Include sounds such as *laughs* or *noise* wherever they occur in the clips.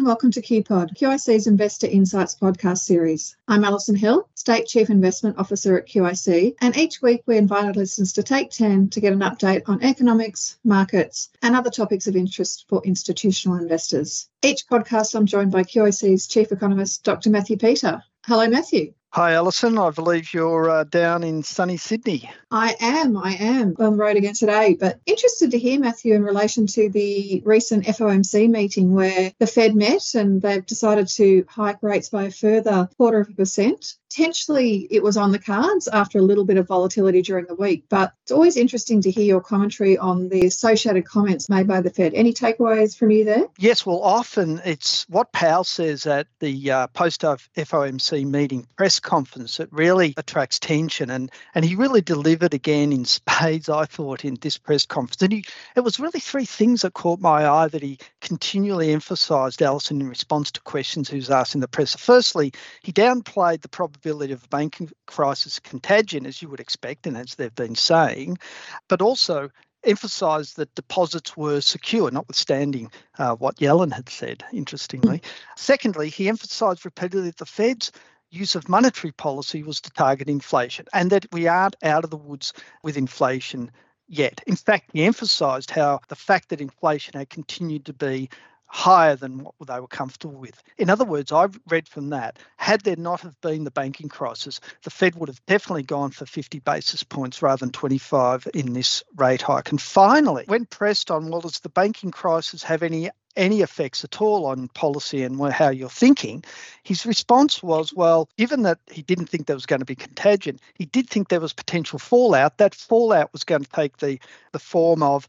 and welcome to QPod, QIC's Investor Insights podcast series. I'm Alison Hill, State Chief Investment Officer at QIC, and each week we invite our listeners to take 10 to get an update on economics, markets, and other topics of interest for institutional investors. Each podcast I'm joined by QIC's Chief Economist, Dr. Matthew Peter. Hello, Matthew. Hi, Alison. I believe you're uh, down in sunny Sydney. I am. I am on the road again today. But interested to hear, Matthew, in relation to the recent FOMC meeting where the Fed met and they've decided to hike rates by a further quarter of a percent potentially it was on the cards after a little bit of volatility during the week. But it's always interesting to hear your commentary on the associated comments made by the Fed. Any takeaways from you there? Yes, well, often it's what Powell says at the uh, post FOMC meeting press conference that really attracts tension. And, and he really delivered again in spades, I thought, in this press conference. And he, it was really three things that caught my eye that he continually emphasised, Alison, in response to questions he was asked in the press. Firstly, he downplayed the probability probability of a banking crisis contagion, as you would expect, and as they've been saying, but also emphasised that deposits were secure, notwithstanding uh, what Yellen had said, interestingly. Mm. Secondly, he emphasised repeatedly that the Fed's use of monetary policy was to target inflation and that we aren't out of the woods with inflation yet. In fact, he emphasised how the fact that inflation had continued to be higher than what they were comfortable with. In other words, I've read from that, had there not have been the banking crisis, the Fed would have definitely gone for 50 basis points rather than 25 in this rate hike. And finally, when pressed on, well, does the banking crisis have any any effects at all on policy and how you're thinking, his response was, well, given that he didn't think there was going to be contagion, he did think there was potential fallout. That fallout was going to take the, the form of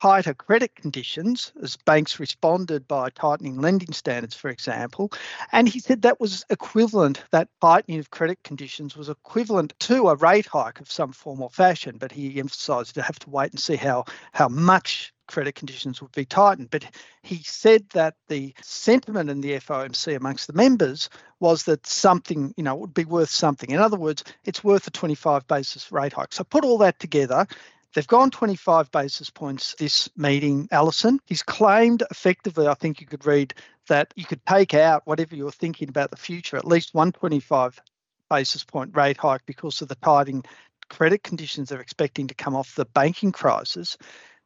tighter credit conditions as banks responded by tightening lending standards, for example. And he said that was equivalent, that tightening of credit conditions was equivalent to a rate hike of some form or fashion. But he emphasised to have to wait and see how, how much credit conditions would be tightened. But he said that the sentiment in the FOMC amongst the members was that something, you know, would be worth something. In other words, it's worth a 25 basis rate hike. So put all that together, They've gone 25 basis points this meeting, Allison. He's claimed effectively, I think you could read that you could take out whatever you're thinking about the future, at least 125 basis point rate hike because of the tightening credit conditions they're expecting to come off the banking crisis.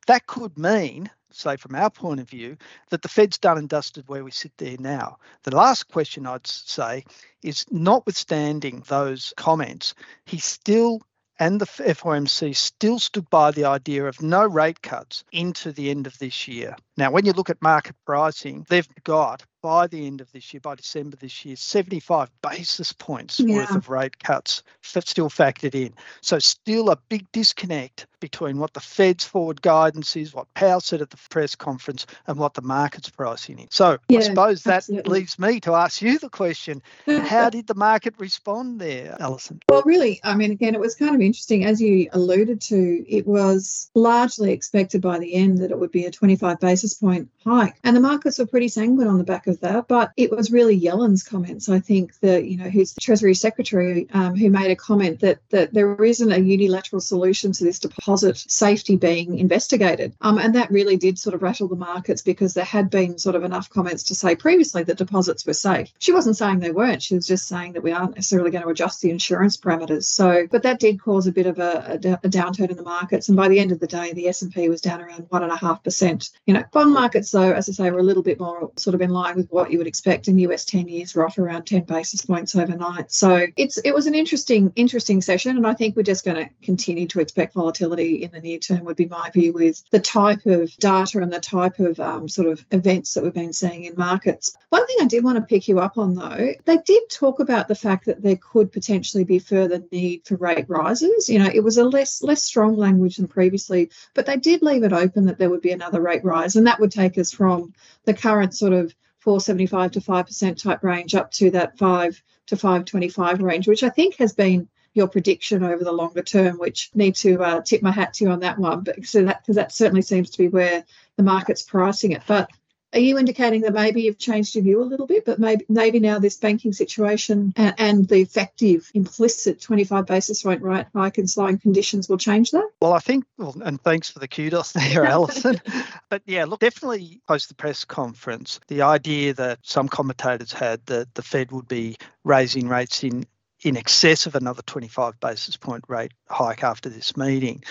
That could mean, say from our point of view, that the Fed's done and dusted where we sit there now. The last question I'd say is notwithstanding those comments, he still and the FOMC still stood by the idea of no rate cuts into the end of this year. Now, when you look at market pricing, they've got by the end of this year, by December this year, 75 basis points yeah. worth of rate cuts still factored in. So, still a big disconnect between what the Fed's forward guidance is, what Powell said at the press conference, and what the market's pricing in. So, yeah, I suppose that absolutely. leaves me to ask you the question *laughs* how did the market respond there, Alison? Well, really, I mean, again, it was kind of interesting. As you alluded to, it was largely expected by the end that it would be a 25 basis point hike. And the markets were pretty sanguine on the back of of that, but it was really Yellen's comments. I think that you know, who's the Treasury Secretary, um, who made a comment that that there isn't a unilateral solution to this deposit safety being investigated, um, and that really did sort of rattle the markets because there had been sort of enough comments to say previously that deposits were safe. She wasn't saying they weren't. She was just saying that we aren't necessarily going to adjust the insurance parameters. So, but that did cause a bit of a, a, a downturn in the markets, and by the end of the day, the S and P was down around one and a half percent. You know, bond markets though, as I say, were a little bit more sort of in line with with what you would expect in US 10 years, off around 10 basis points overnight. So it's it was an interesting, interesting session. And I think we're just going to continue to expect volatility in the near term, would be my view, with the type of data and the type of um, sort of events that we've been seeing in markets. One thing I did want to pick you up on, though, they did talk about the fact that there could potentially be further need for rate rises. You know, it was a less less strong language than previously, but they did leave it open that there would be another rate rise, and that would take us from the current sort of 475 to 5% type range up to that 5 to 525 range, which I think has been your prediction over the longer term, which need to uh, tip my hat to you on that one. But so that because that certainly seems to be where the market's pricing it. But Are you indicating that maybe you've changed your view a little bit, but maybe maybe now this banking situation and, and the effective implicit 25 basis point rate hike and slowing conditions will change that? Well, I think, well, and thanks for the kudos there, *laughs* Alison. but yeah, look, definitely post the press conference, the idea that some commentators had that the Fed would be raising rates in in excess of another 25 basis point rate hike after this meeting,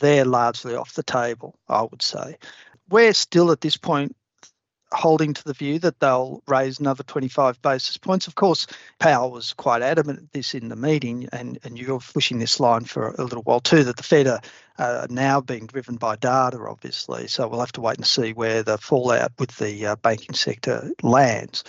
they're largely off the table, I would say. We're still at this point holding to the view that they'll raise another 25 basis points. Of course, Powell was quite adamant at this in the meeting, and, and you're pushing this line for a little while too, that the Fed are uh, now being driven by data, obviously. So we'll have to wait and see where the fallout with the uh, banking sector lands.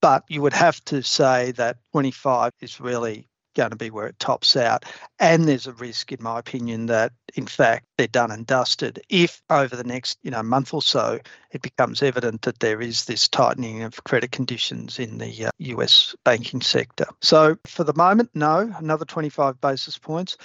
But you would have to say that 25 is really going to be where it tops out. And there's a risk, in my opinion, that in fact they're done and dusted if over the next you know month or so it becomes evident that there is this tightening of credit conditions in the uh, US banking sector. So for the moment, no, another 25 basis points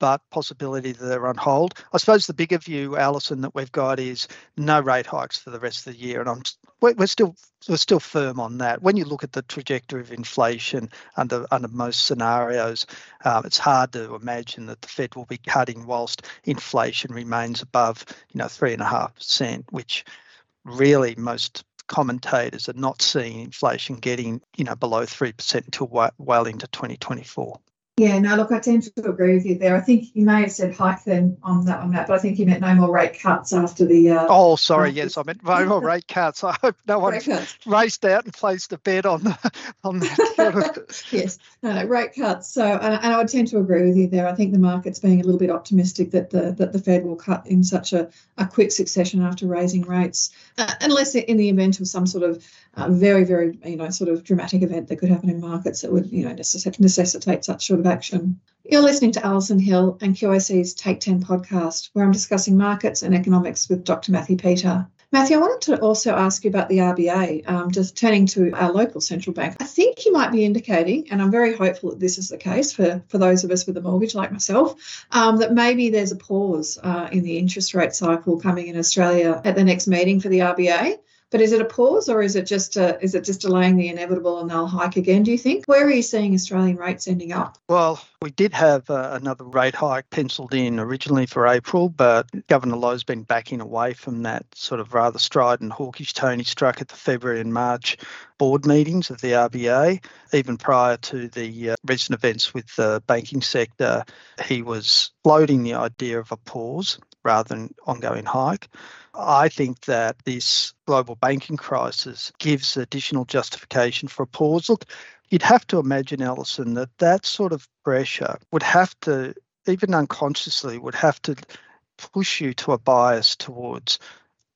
but possibility that they're on hold. I suppose the bigger view, Alison, that we've got is no rate hikes for the rest of the year, and I'm we're still we're still firm on that. When you look at the trajectory of inflation under under most scenarios, um, it's hard to imagine that the Fed will be cutting whilst inflation remains above you know three and a half percent, which really most commentators are not seeing inflation getting you know below three percent until well into 2024. Yeah, no, look, I tend to agree with you there. I think you may have said hike then on that one, Matt, but I think you meant no more rate cuts after the. Uh, oh, sorry. Yes, I meant no more rate cuts. *laughs* I hope no one raced out and placed a bet on the, on that. *laughs* yes, no, no, rate cuts. So, and, and, I would tend to agree with you there. I think the market's being a little bit optimistic that the that the Fed will cut in such a, a quick succession after raising rates, uh, unless in the event of some sort of uh, very, very, you know, sort of dramatic event that could happen in markets that would, you know, necessitate, necessitate such sort of action. You're listening to Alison Hill and QIC's Take 10 podcast, where I'm discussing markets and economics with Dr. Matthew Peter. Matthew, I wanted to also ask you about the RBA, um, just turning to our local central bank. I think you might be indicating, and I'm very hopeful that this is the case for, for those of us with a mortgage like myself, um, that maybe there's a pause uh, in the interest rate cycle coming in Australia at the next meeting for the RBA. But is it a pause or is it just a, is it just delaying the inevitable and they'll hike again? Do you think? Where are you seeing Australian rates ending up? Well, we did have uh, another rate hike penciled in originally for April, but Governor Lowe's been backing away from that sort of rather strident hawkish tone he struck at the February and March board meetings of the RBA. Even prior to the uh, recent events with the banking sector, he was floating the idea of a pause rather than ongoing hike. I think that this global banking crisis gives additional justification for a pause. Look, you'd have to imagine, Alison, that that sort of pressure would have to, even unconsciously, would have to push you to a bias towards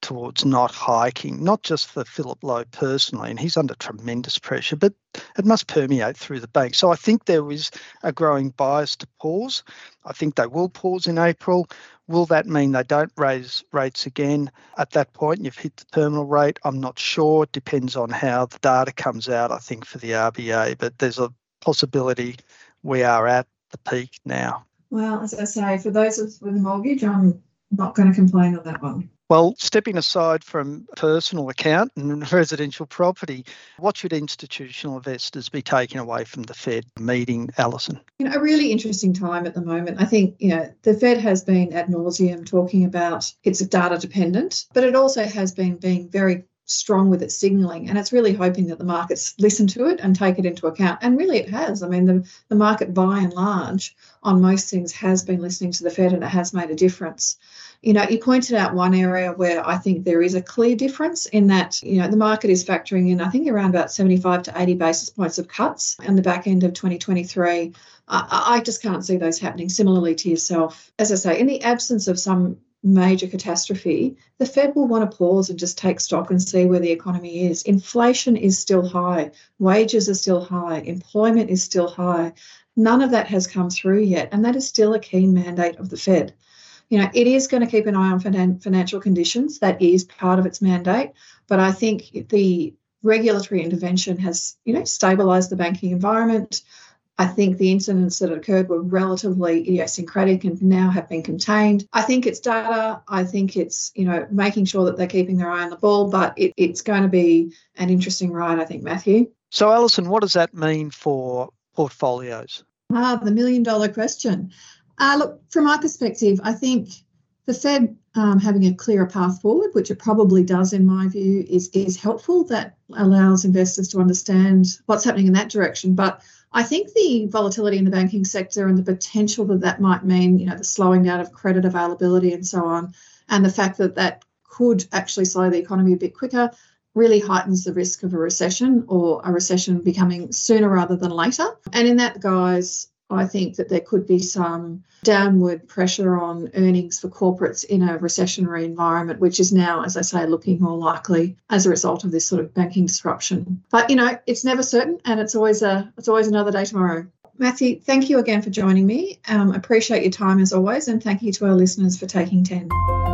towards not hiking, not just for Philip Lowe personally, and he's under tremendous pressure, but it must permeate through the bank. So I think there is a growing bias to pause. I think they will pause in April. Will that mean they don't raise rates again at that point? You've hit the terminal rate. I'm not sure. It depends on how the data comes out, I think, for the RBA, but there's a possibility we are at the peak now. Well, as I say, for those with a mortgage, I'm not going to complain on that one. Well, stepping aside from personal account and *laughs* residential property, what should institutional investors be taking away from the Fed meeting, Alison? You know, a really interesting time at the moment. I think, you know, the Fed has been ad nauseum talking about it's data dependent, but it also has been being very strong with its signaling and it's really hoping that the markets listen to it and take it into account and really it has i mean the, the market by and large on most things has been listening to the fed and it has made a difference you know, you pointed out one area where I think there is a clear difference in that, you know, the market is factoring in, I think, around about 75 to 80 basis points of cuts in the back end of 2023. I, I just can't see those happening. Similarly to yourself, as I say, in the absence of some major catastrophe, the Fed will want to pause and just take stock and see where the economy is. Inflation is still high, wages are still high, employment is still high. None of that has come through yet, and that is still a key mandate of the Fed you know, it is going to keep an eye on financial conditions. That is part of its mandate. But I think the regulatory intervention has, you know, stabilised the banking environment. I think the incidents that occurred were relatively idiosyncratic and now have been contained. I think it's data. I think it's, you know, making sure that they're keeping their eye on the ball, but it, it's going to be an interesting ride, I think, Matthew. So, Alison, what does that mean for portfolios? Ah, the million dollar question. Uh, look, from my perspective, I think the Fed um, having a clearer path forward, which it probably does in my view, is is helpful. That allows investors to understand what's happening in that direction. But I think the volatility in the banking sector and the potential that that might mean, you know, the slowing down of credit availability and so on, and the fact that that could actually slow the economy a bit quicker, really heightens the risk of a recession or a recession becoming sooner rather than later. And in that guise, I think that there could be some downward pressure on earnings for corporates in a recessionary environment, which is now, as I say, looking more likely as a result of this sort of banking disruption. But you know, it's never certain, and it's always a it's always another day tomorrow. Matthew, thank you again for joining me. Um, appreciate your time as always, and thank you to our listeners for taking 10.